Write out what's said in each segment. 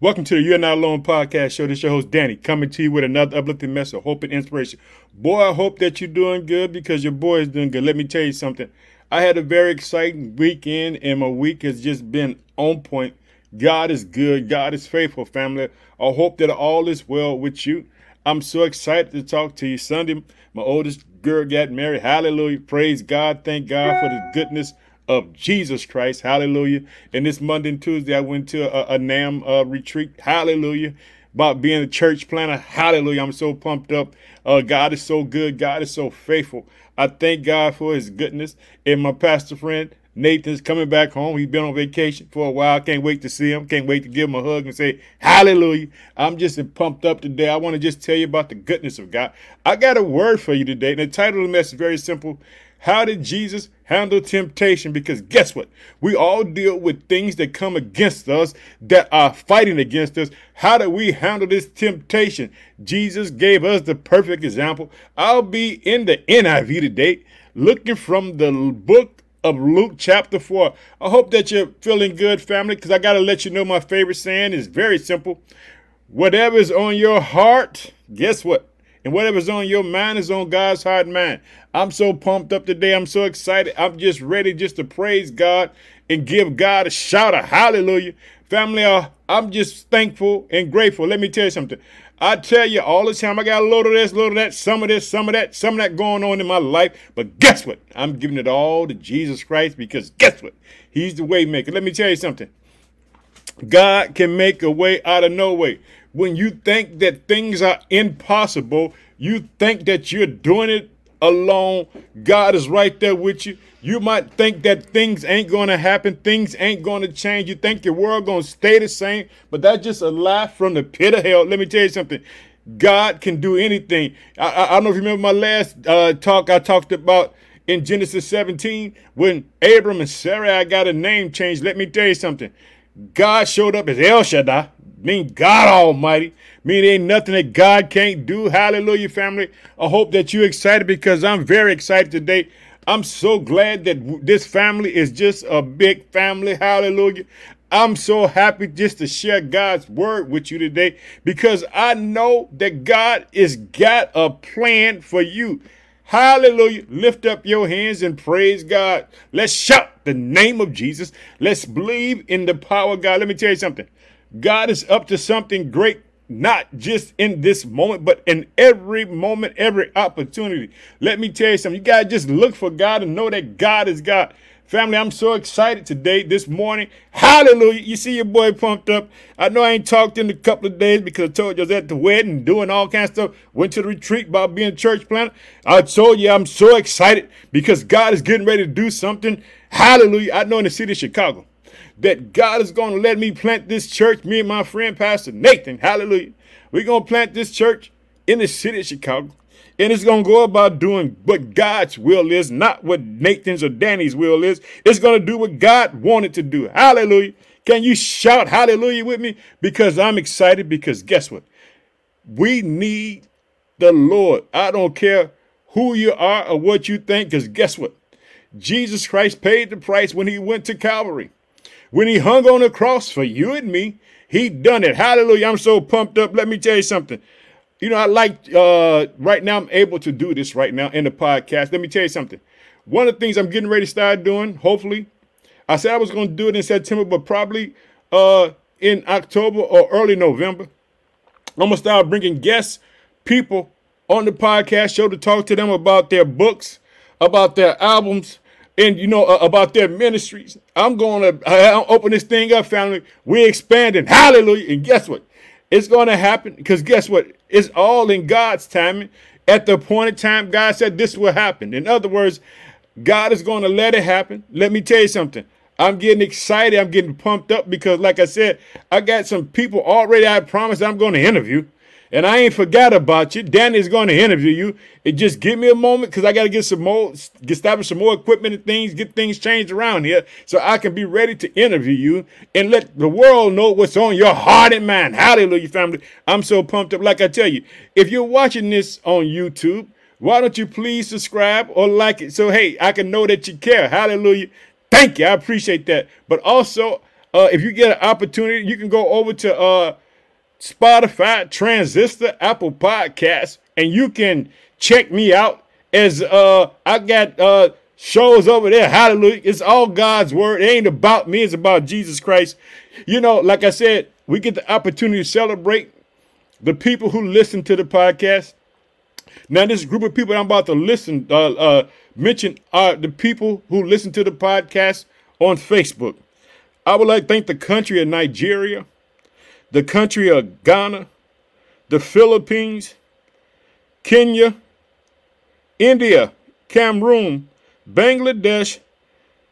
Welcome to the You're Not Alone podcast show. This is your host, Danny, coming to you with another uplifting message of hope and inspiration. Boy, I hope that you're doing good because your boy is doing good. Let me tell you something. I had a very exciting weekend, and my week has just been on point. God is good. God is faithful, family. I hope that all is well with you. I'm so excited to talk to you. Sunday, my oldest girl got married. Hallelujah. Praise God. Thank God for the goodness of Jesus Christ. Hallelujah. And this Monday and Tuesday, I went to a, a NAM uh, retreat. Hallelujah. About being a church planter. Hallelujah. I'm so pumped up. Uh, God is so good. God is so faithful. I thank God for his goodness. And my pastor friend, Nathan's coming back home. He's been on vacation for a while. Can't wait to see him. Can't wait to give him a hug and say, Hallelujah. I'm just pumped up today. I want to just tell you about the goodness of God. I got a word for you today. And the title of the message is very simple how did Jesus handle temptation? Because guess what? We all deal with things that come against us that are fighting against us. How do we handle this temptation? Jesus gave us the perfect example. I'll be in the NIV today, looking from the book of Luke chapter 4. I hope that you're feeling good, family, because I got to let you know my favorite saying is very simple. Whatever is on your heart, guess what? And whatever's on your mind is on God's heart mind. I'm so pumped up today. I'm so excited. I'm just ready just to praise God and give God a shout of hallelujah. Family, uh, I'm just thankful and grateful. Let me tell you something. I tell you all the time, I got a load of this, a load of that, some of this, some of that, some of that going on in my life. But guess what? I'm giving it all to Jesus Christ because guess what? He's the way maker. Let me tell you something. God can make a way out of no way. When you think that things are impossible, you think that you're doing it alone. God is right there with you. You might think that things ain't going to happen, things ain't going to change. You think your world going to stay the same, but that's just a lie from the pit of hell. Let me tell you something. God can do anything. I, I, I don't know if you remember my last uh, talk. I talked about in Genesis 17 when Abram and Sarai got a name change. Let me tell you something. God showed up as El Shaddai, mean God Almighty. Mean ain't nothing that God can't do. Hallelujah, family. I hope that you're excited because I'm very excited today. I'm so glad that this family is just a big family. Hallelujah. I'm so happy just to share God's word with you today because I know that God is got a plan for you. Hallelujah. Lift up your hands and praise God. Let's shout the name of Jesus. Let's believe in the power of God. Let me tell you something. God is up to something great, not just in this moment, but in every moment, every opportunity. Let me tell you something. You got to just look for God and know that God is God. Family, I'm so excited today, this morning. Hallelujah. You see your boy pumped up. I know I ain't talked in a couple of days because I told you I was at the wedding, doing all kinds of stuff. Went to the retreat about being a church planter. I told you I'm so excited because God is getting ready to do something. Hallelujah. I know in the city of Chicago that God is going to let me plant this church, me and my friend Pastor Nathan. Hallelujah. We're going to plant this church in the city of Chicago. And it's going to go about doing what God's will is, not what Nathan's or Danny's will is. It's going to do what God wanted to do. Hallelujah. Can you shout hallelujah with me? Because I'm excited because guess what? We need the Lord. I don't care who you are or what you think, because guess what? Jesus Christ paid the price when he went to Calvary. When he hung on the cross for you and me, he done it. Hallelujah. I'm so pumped up. Let me tell you something. You know, I like uh right now I'm able to do this right now in the podcast. Let me tell you something. One of the things I'm getting ready to start doing, hopefully, I said I was going to do it in September, but probably uh in October or early November. I'm going to start bringing guests, people on the podcast show to talk to them about their books, about their albums, and you know uh, about their ministries. I'm going to open this thing up, family. We're expanding. Hallelujah. And guess what? It's going to happen because guess what? It's all in God's timing. At the appointed time, God said this will happen. In other words, God is going to let it happen. Let me tell you something. I'm getting excited. I'm getting pumped up because, like I said, I got some people already I promised I'm going to interview. And I ain't forgot about you. Danny's going to interview you. It just give me a moment because I got to get some more, establish some more equipment and things, get things changed around here so I can be ready to interview you and let the world know what's on your heart and mind. Hallelujah, family. I'm so pumped up. Like I tell you, if you're watching this on YouTube, why don't you please subscribe or like it so, hey, I can know that you care. Hallelujah. Thank you. I appreciate that. But also, Uh, if you get an opportunity, you can go over to uh, Spotify, Transistor, Apple Podcasts, and you can check me out as uh, I got uh, shows over there. Hallelujah. It's all God's word. It ain't about me, it's about Jesus Christ. You know, like I said, we get the opportunity to celebrate the people who listen to the podcast. Now, this group of people I'm about to listen, uh, uh, mention are the people who listen to the podcast on Facebook. I would like to thank the country of Nigeria, the country of Ghana, the Philippines, Kenya, India, Cameroon, Bangladesh,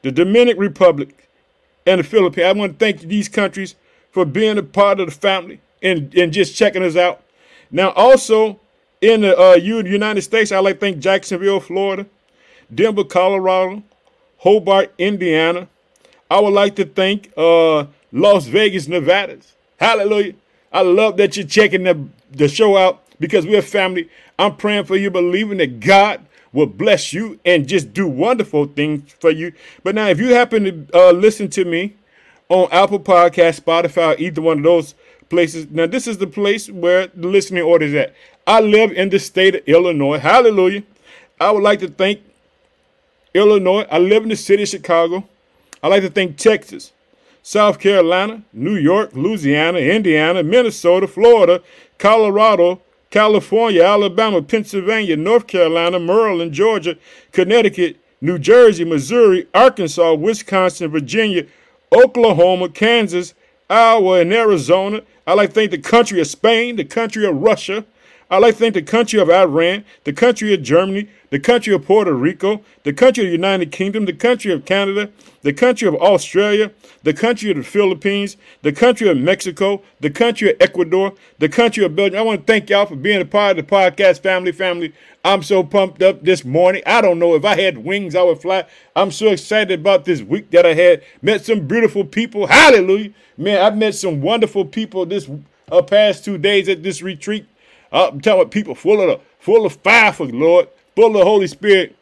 the Dominican Republic, and the Philippines. I want to thank these countries for being a part of the family and, and just checking us out. Now, also in the uh, United States, I'd like to thank Jacksonville, Florida, Denver, Colorado, Hobart, Indiana. I would like to thank uh, Las Vegas, Nevada. Hallelujah. I love that you're checking the, the show out because we're family. I'm praying for you, believing that God will bless you and just do wonderful things for you. But now, if you happen to uh, listen to me on Apple Podcast, Spotify, either one of those places, now this is the place where the listening order is at. I live in the state of Illinois. Hallelujah. I would like to thank Illinois. I live in the city of Chicago. I like to thank Texas, South Carolina, New York, Louisiana, Indiana, Minnesota, Florida, Colorado, California, Alabama, Pennsylvania, North Carolina, Maryland, Georgia, Connecticut, New Jersey, Missouri, Arkansas, Wisconsin, Virginia, Oklahoma, Kansas, Iowa, and Arizona. I like to thank the country of Spain, the country of Russia, I'd like to thank the country of Iran, the country of Germany, the country of Puerto Rico, the country of the United Kingdom, the country of Canada, the country of Australia, the country of the Philippines, the country of Mexico, the country of Ecuador, the country of Belgium. I want to thank y'all for being a part of the podcast family. Family, I'm so pumped up this morning. I don't know if I had wings, I would fly. I'm so excited about this week that I had. Met some beautiful people. Hallelujah. Man, I've met some wonderful people this uh, past two days at this retreat. I'm telling people full of the, full of fire for the Lord, full of the Holy Spirit.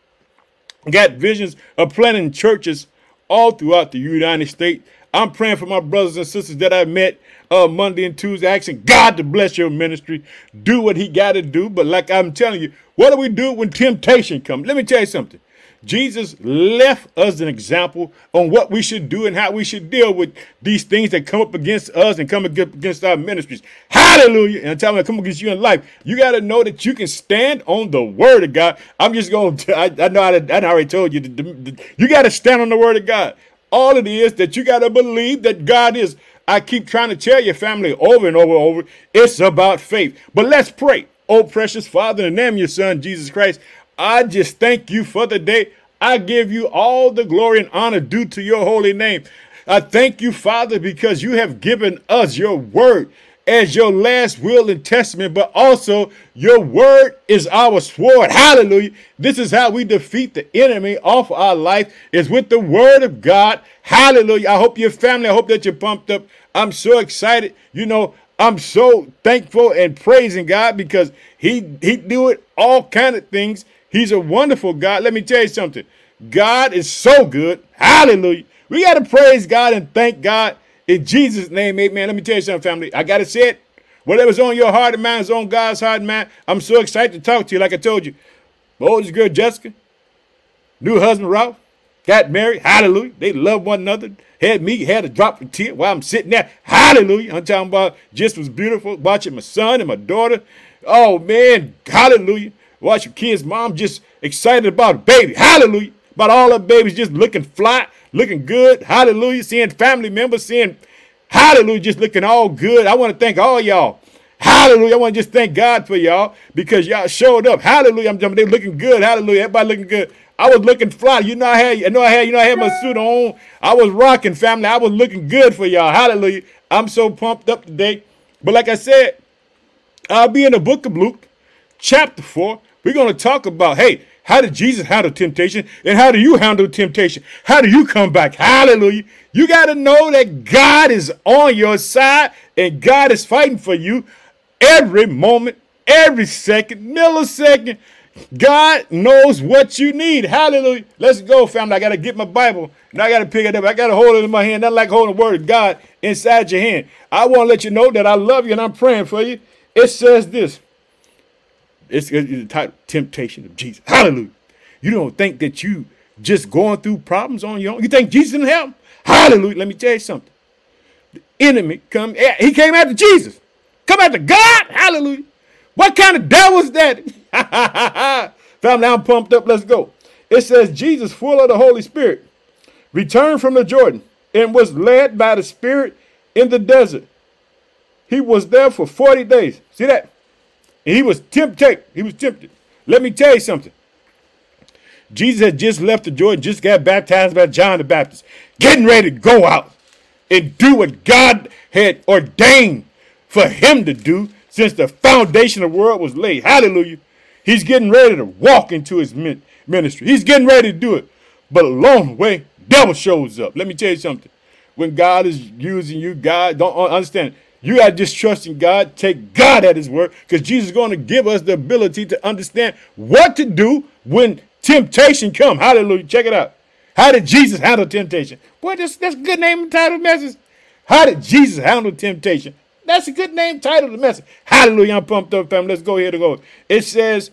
Got visions of planting churches all throughout the United States. I'm praying for my brothers and sisters that I met uh, Monday and Tuesday, asking God to bless your ministry, do what He got to do. But like I'm telling you, what do we do when temptation comes? Let me tell you something. Jesus left us an example on what we should do and how we should deal with these things that come up against us and come against our ministries. Hallelujah. And tell me come against you in life. You got to know that you can stand on the word of God. I'm just going to, I, know I, I already told you, you got to stand on the word of God. All it is that you got to believe that God is. I keep trying to tell your family over and over and over. It's about faith. But let's pray. Oh, precious Father, in the name of your Son, Jesus Christ, I just thank you for the day. I give you all the glory and honor due to your holy name. I thank you, Father, because you have given us your word as your last will and testament, but also your word is our sword. Hallelujah. This is how we defeat the enemy off our life is with the word of God. Hallelujah. I hope your family, I hope that you're pumped up. I'm so excited. You know, I'm so thankful and praising God because he he do it all kind of things He's a wonderful God. Let me tell you something. God is so good. Hallelujah. We got to praise God and thank God in Jesus' name. Amen. Let me tell you something, family. I got to say it. Whatever's on your heart and mind is on God's heart and mind. I'm so excited to talk to you. Like I told you, my oldest girl, Jessica, new husband, Ralph, got married. Hallelujah. They love one another. Had me, had a drop of tear while I'm sitting there. Hallelujah. I'm talking about just was beautiful watching my son and my daughter. Oh, man. Hallelujah. Watch your kids' mom just excited about a baby. Hallelujah. About all the babies just looking fly, looking good. Hallelujah. Seeing family members, seeing hallelujah, just looking all good. I want to thank all y'all. Hallelujah. I want to just thank God for y'all because y'all showed up. Hallelujah. I'm jumping. They looking good. Hallelujah. Everybody looking good. I was looking fly. You know I had, I know I had, you know I had my suit on. I was rocking, family. I was looking good for y'all. Hallelujah. I'm so pumped up today. But like I said, I'll be in the book of Luke, chapter 4, we're going to talk about, hey, how did Jesus handle temptation? And how do you handle temptation? How do you come back? Hallelujah. You got to know that God is on your side and God is fighting for you every moment, every second, millisecond. God knows what you need. Hallelujah. Let's go, family. I got to get my Bible and I got to pick it up. I got to hold it in my hand. Not like holding the word of God inside your hand. I want to let you know that I love you and I'm praying for you. It says this. It's, it's the title, Temptation of Jesus. Hallelujah. You don't think that you just going through problems on your own. You think Jesus didn't help? Hallelujah. Let me tell you something. The enemy come, he came after Jesus. Come after God. Hallelujah. What kind of devil is that? Family, I'm pumped up. Let's go. It says Jesus, full of the Holy Spirit, returned from the Jordan and was led by the Spirit in the desert. He was there for 40 days. See that? And he was tempted. He was tempted. Let me tell you something. Jesus had just left the Jordan, just got baptized by John the Baptist, getting ready to go out and do what God had ordained for him to do since the foundation of the world was laid. Hallelujah. He's getting ready to walk into his ministry. He's getting ready to do it. But along the way, devil shows up. Let me tell you something. When God is using you, God don't uh, understand. You got to just trust in God. Take God at His word, because Jesus is going to give us the ability to understand what to do when temptation come. Hallelujah. Check it out. How did Jesus handle temptation? Boy, that's, that's a good name and title message. How did Jesus handle temptation? That's a good name title the message. Hallelujah. I'm pumped up, family. Let's go here to go. It says,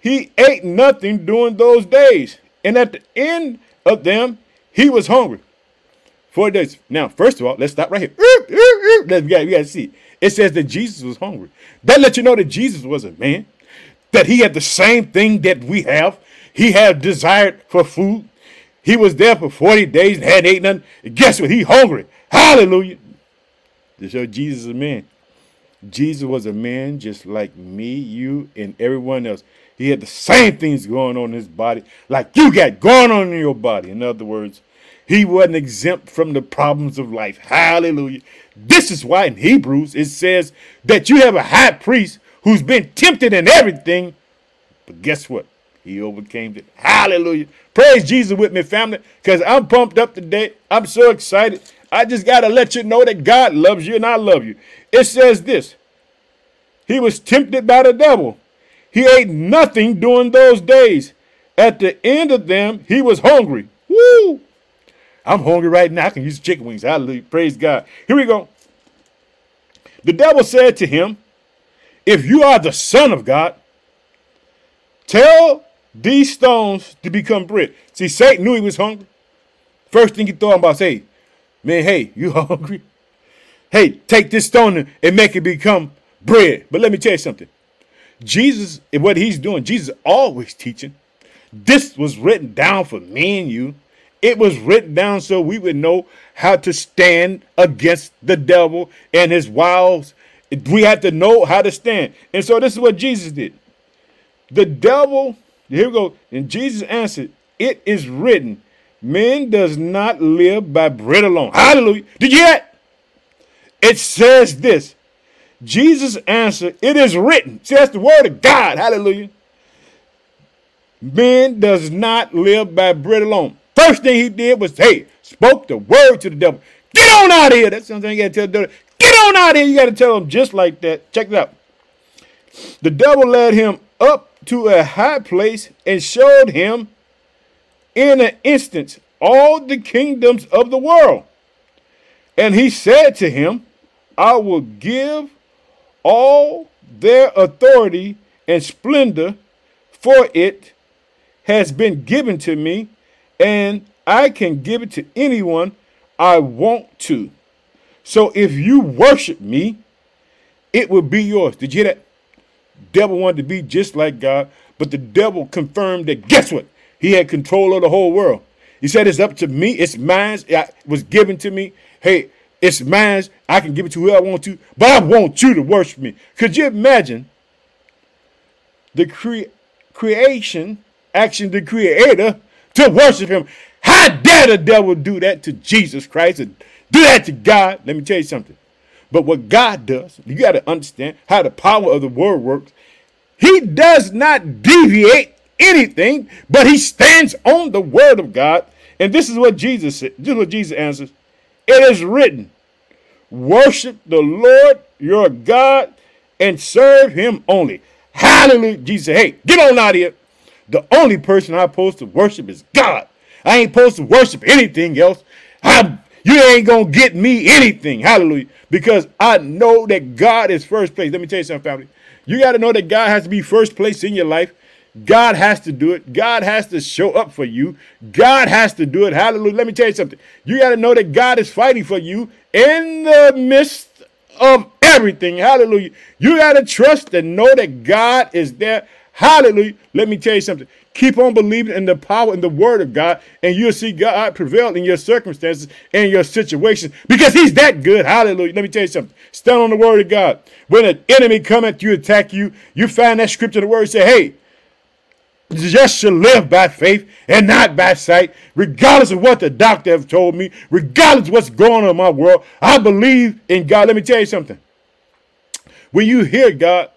He ate nothing during those days. And at the end of them, he was hungry. Four days. Now, first of all, let's stop right here. Let's, get we got to see. It says that Jesus was hungry. That lets you know that Jesus was a man, that he had the same thing that we have. He had desired for food. He was there for 40 days and hadn't ate nothing. And guess what? He hungry. Hallelujah. To show Jesus is a man. Jesus was a man just like me, you, and everyone else. He had the same things going on in his body like you got going on in your body. In other words, he wasn't exempt from the problems of life. Hallelujah. This is why in Hebrews it says that you have a high priest who's been tempted in everything. But guess what? He overcame it. Hallelujah. Praise Jesus with me, family, because I'm pumped up today. I'm so excited. I just got to let you know that God loves you and I love you. It says this He was tempted by the devil. He ate nothing during those days. At the end of them, he was hungry. I'm hungry right now. I can use chicken wings. Hallelujah. Praise God. Here we go. The devil said to him, If you are the Son of God, tell these stones to become bread. See, Satan knew he was hungry. First thing he thought about, say, man, hey, you hungry? Hey, take this stone and make it become bread. But let me tell you something. Jesus, what he's doing, Jesus always teaching. This was written down for me and you. It was written down so we would know how to stand against the devil and his wiles. We had to know how to stand. And so this is what Jesus did. The devil here we go. And Jesus answered, It is written, man does not live by bread alone. Hallelujah. Did you hear that? It says this. Jesus answered, It is written. See, that's the word of God. Hallelujah. Man does not live by bread alone. First thing he did was, hey, spoke the word to the devil. Get on out of here. That's something you got to tell the devil. Get on out of here. You got to tell him just like that. Check it out. The devil led him up to a high place and showed him in an instant all the kingdoms of the world. And he said to him, I will give all their authority and splendor, for it has been given to me, and I can give it to anyone I want to. So if you worship me, it will be yours. Did you hear that? devil wanted to be just like God, but the devil confirmed that guess what? He had control of the whole world. He said, It's up to me, it's mine, it was given to me. Hey, it's mine, I can give it to who I want to, but I want you to worship me. Could you imagine the cre- creation, action, the creator to worship him? How dare the devil do that to Jesus Christ and do that to God? Let me tell you something. But what God does, you got to understand how the power of the word works. He does not deviate anything, but he stands on the word of God. And this is what Jesus said. This is what Jesus answers. It is written, worship the Lord your God and serve him only. Hallelujah. Jesus said, hey, get on out of here. The only person I'm supposed to worship is God. I ain't supposed to worship anything else. I, you ain't to get me anything. Hallelujah. Because I know that God is first place. Let me tell you something, family. You got to know that God has to be first place in your life. God has to do it. God has to show up for you. God has to do it. Hallelujah. Let me tell you something. You got to know that God is fighting for you in the midst of everything. Hallelujah. You got to trust and know that God is there. Hallelujah. Let me tell you something. Keep on believing in the power and the word of God, and you'll see God prevail in your circumstances and your situations because He's that good. Hallelujah. Let me tell you something. Stand on the word of God. When an enemy come at you, attack you, you find that scripture, the word say, hey, just shall live by faith and not by sight, regardless of what the doctor have told me, regardless of what's going on in my world. I believe in God. Let me tell you something. When you hear God,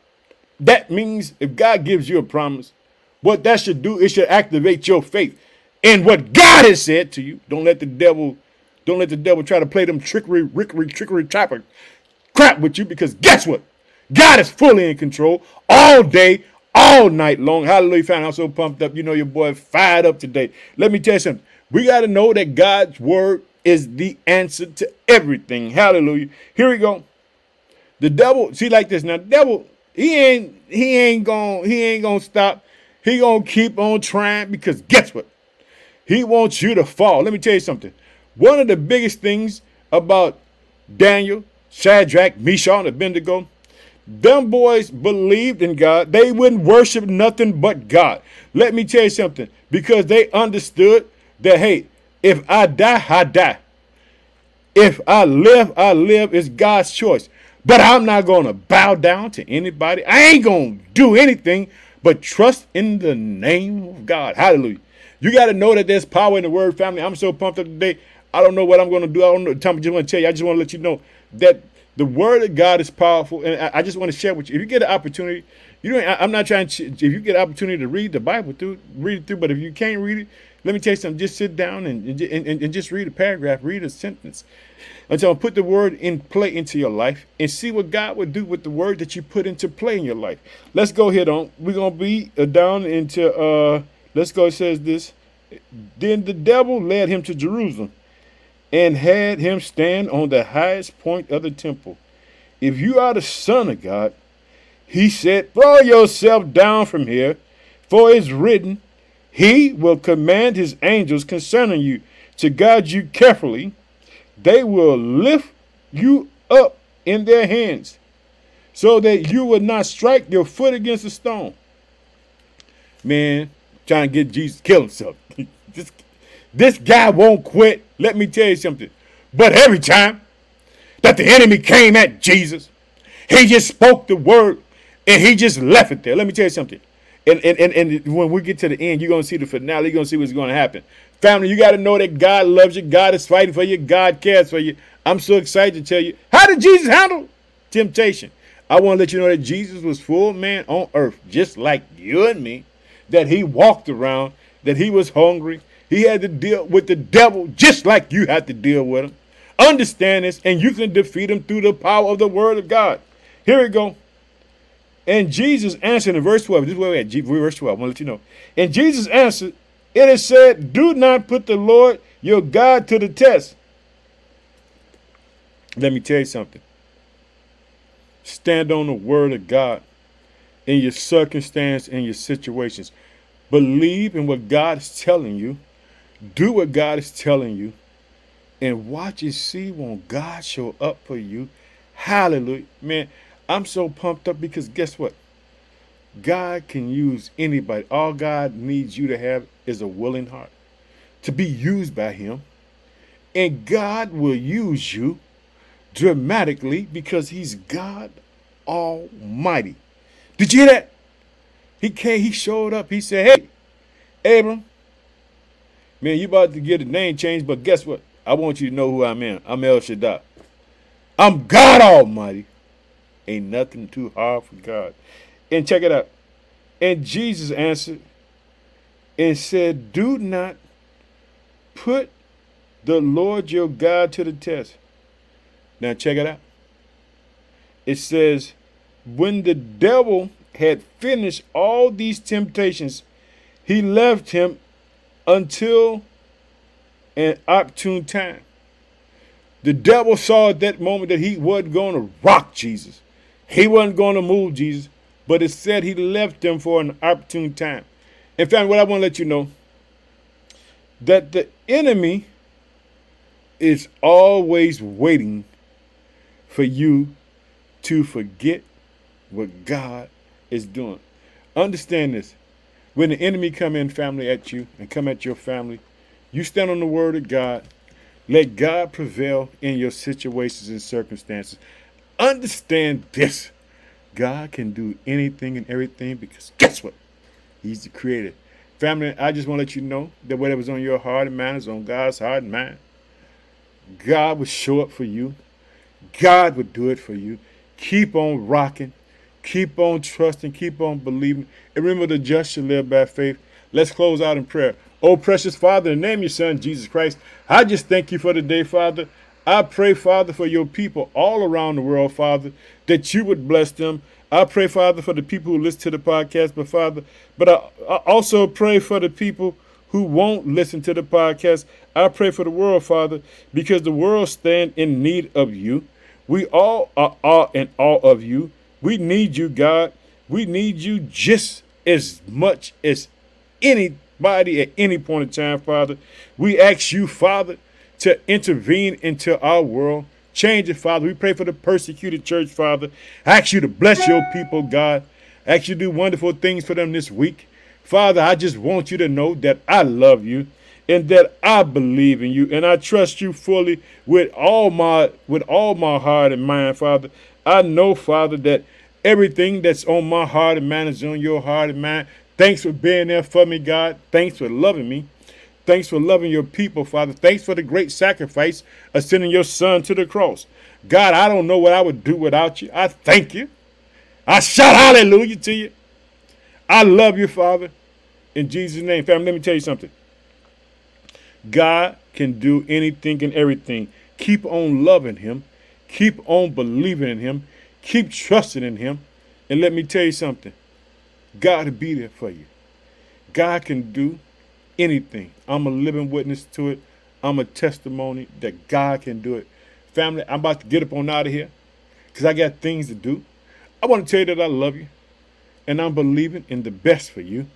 that means if God gives you a promise, what that should do, it should activate your faith in what God has said to you. Don't let the devil, don't let the devil try to play them trickery, rickery, trickery, trapper crap with you because guess what? God is fully in control all day, all night long. Hallelujah, family. I'm so pumped up. You know your boy fired up today. Let me tell you something. We got to know that God's word is the answer to everything. Hallelujah. Here we go. The devil, see like this. Now, devil, he ain't he ain't gonna he ain't gonna stop. He gonna keep on trying because guess what? He wants you to fall. Let me tell you something. One of the biggest things about Daniel, Shadrach, Meshach, and Abednego, them boys believed in God. They wouldn't worship nothing but God. Let me tell you something. Because they understood that, hey, if I die, I die. If I live, I live. It's God's choice. But I'm not going to bow down to anybody. I ain't going to do anything but trust in the name of God. Hallelujah. You got to know that there's power in the word, family. I'm so pumped up today. I don't know what I'm going to do. I don't know. Tom, I just want to tell you. I just want to let you know that the word of God is powerful, and I, I just want to share with you. If you get an opportunity, you know, I, am not trying to. If you get an opportunity to read the Bible through, read it through. But if you can't read it, let me tell you something. Just sit down and and, and, and just read a paragraph, read a sentence, until I put the word in play into your life and see what God would do with the word that you put into play in your life. Let's go ahead on. We're gonna be uh, down into. uh Let's go. It says this. Then the devil led him to Jerusalem and had him stand on the highest point of the temple. If you are the Son of God, he said, throw yourself down from here, for it's written, He will command His angels concerning you to guard you carefully. They will lift you up in their hands, so that you will not strike your foot against a stone. Man, trying to get Jesus kill himself. this, this guy won't quit. Let me tell you something. But every time that the enemy came at Jesus, he just spoke the word and he just left it there. Let me tell you something. And, and, and, and when we get to the end, you're going to see the finale. You're going to see what's going to happen. Family, you got to know that God loves you. God is fighting for you. God cares for you. I'm so excited to tell you. How did Jesus handle temptation? I want to let you know that Jesus was full man on earth, just like you and me, that he walked around, that he was hungry, he had to deal with the devil just like you had to deal with him. Understand this, and you can defeat him through the power of the word of God. Here we go. And Jesus answered in verse 12. This is where we're at, verse 12. I want to let you know. And Jesus answered, It is said, Do not put the Lord your God to the test. Let me tell you something. Stand on the word of God in your circumstance and your situations. Believe in what God is telling you do what God is telling you and watch and see when God show up for you. Hallelujah. Man, I'm so pumped up because guess what? God can use anybody. All God needs you to have is a willing heart to be used by Him. And God will use you dramatically because He's God Almighty. Did you hear that? He came, He showed up. He said, Hey, Abram, Man, you about to get a name change, but guess what? I want you to know who I am. I'm El Shaddai. I'm God Almighty. Ain't nothing too hard for God. And check it out. And Jesus answered and said, Do not put the Lord your God to the test. Now check it out. It says, When the devil had finished all these temptations, he left him until an opportune time. The devil saw at that moment that he wasn't going to rock Jesus. He wasn't going to move Jesus, but it said he left him for an opportune time. In fact, what I want to let you know that the enemy is always waiting for you to forget what God is doing. Understand this. When the enemy come in family at you and come at your family, you stand on the word of God. Let God prevail in your situations and circumstances. Understand this. God can do anything and everything because guess what? He's the creator. Family, I just want to let you know that whatever's on your heart and mind is on God's heart and mind. God will show up for you. God will do it for you. Keep on rocking. Keep on trusting. Keep on believing. And remember, the just shall live by faith. Let's close out in prayer. Oh, precious Father, in the name of your Son, Jesus Christ, I just thank you for the day, Father. I pray, Father, for your people all around the world, Father, that you would bless them. I pray, Father, for the people who listen to the podcast, but Father, but I, I also pray for the people who won't listen to the podcast. I pray for the world, Father, because the world stand in need of you. We all are, all in awe of you. We need you, God. We need you just as much as anybody at any point in time, Father. We ask you, Father, to intervene into our world. Change it, Father. We pray for the persecuted church, Father. I ask you to bless your people, God. I ask you to do wonderful things for them this week. Father, I just want you to know that I love you and that I believe in you and I trust you fully with all my with all my heart and mind, Father. I know, Father, that everything that's on my heart and mind is on your heart and mind. Thanks for being there for me, God. Thanks for loving me. Thanks for loving your people, Father. Thanks for the great sacrifice of sending your son to the cross. God, I don't know what I would do without you. I thank you. I shout hallelujah to you. I love you, Father. In Jesus' name, family, let me tell you something. God can do anything and everything. Keep on loving him Keep on believing in Him. Keep trusting in Him. And let me tell you something God will be there for you. God can do anything. I'm a living witness to it. I'm a testimony that God can do it. Family, I'm about to get up on out of here because I got things to do. I want to tell you that I love you and I'm believing in the best for you.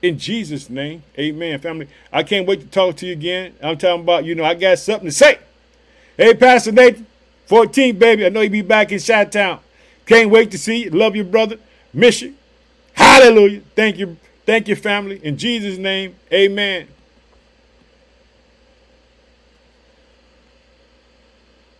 In Jesus' name, amen, family. I can't wait to talk to you again. I'm talking about, you know, I got something to say. Hey, Pastor Nathan, 14, baby. I know you'll be back in Chi Town. Can't wait to see you. Love you, brother. Miss you. Hallelujah. Thank you. Thank you, family. In Jesus' name, amen.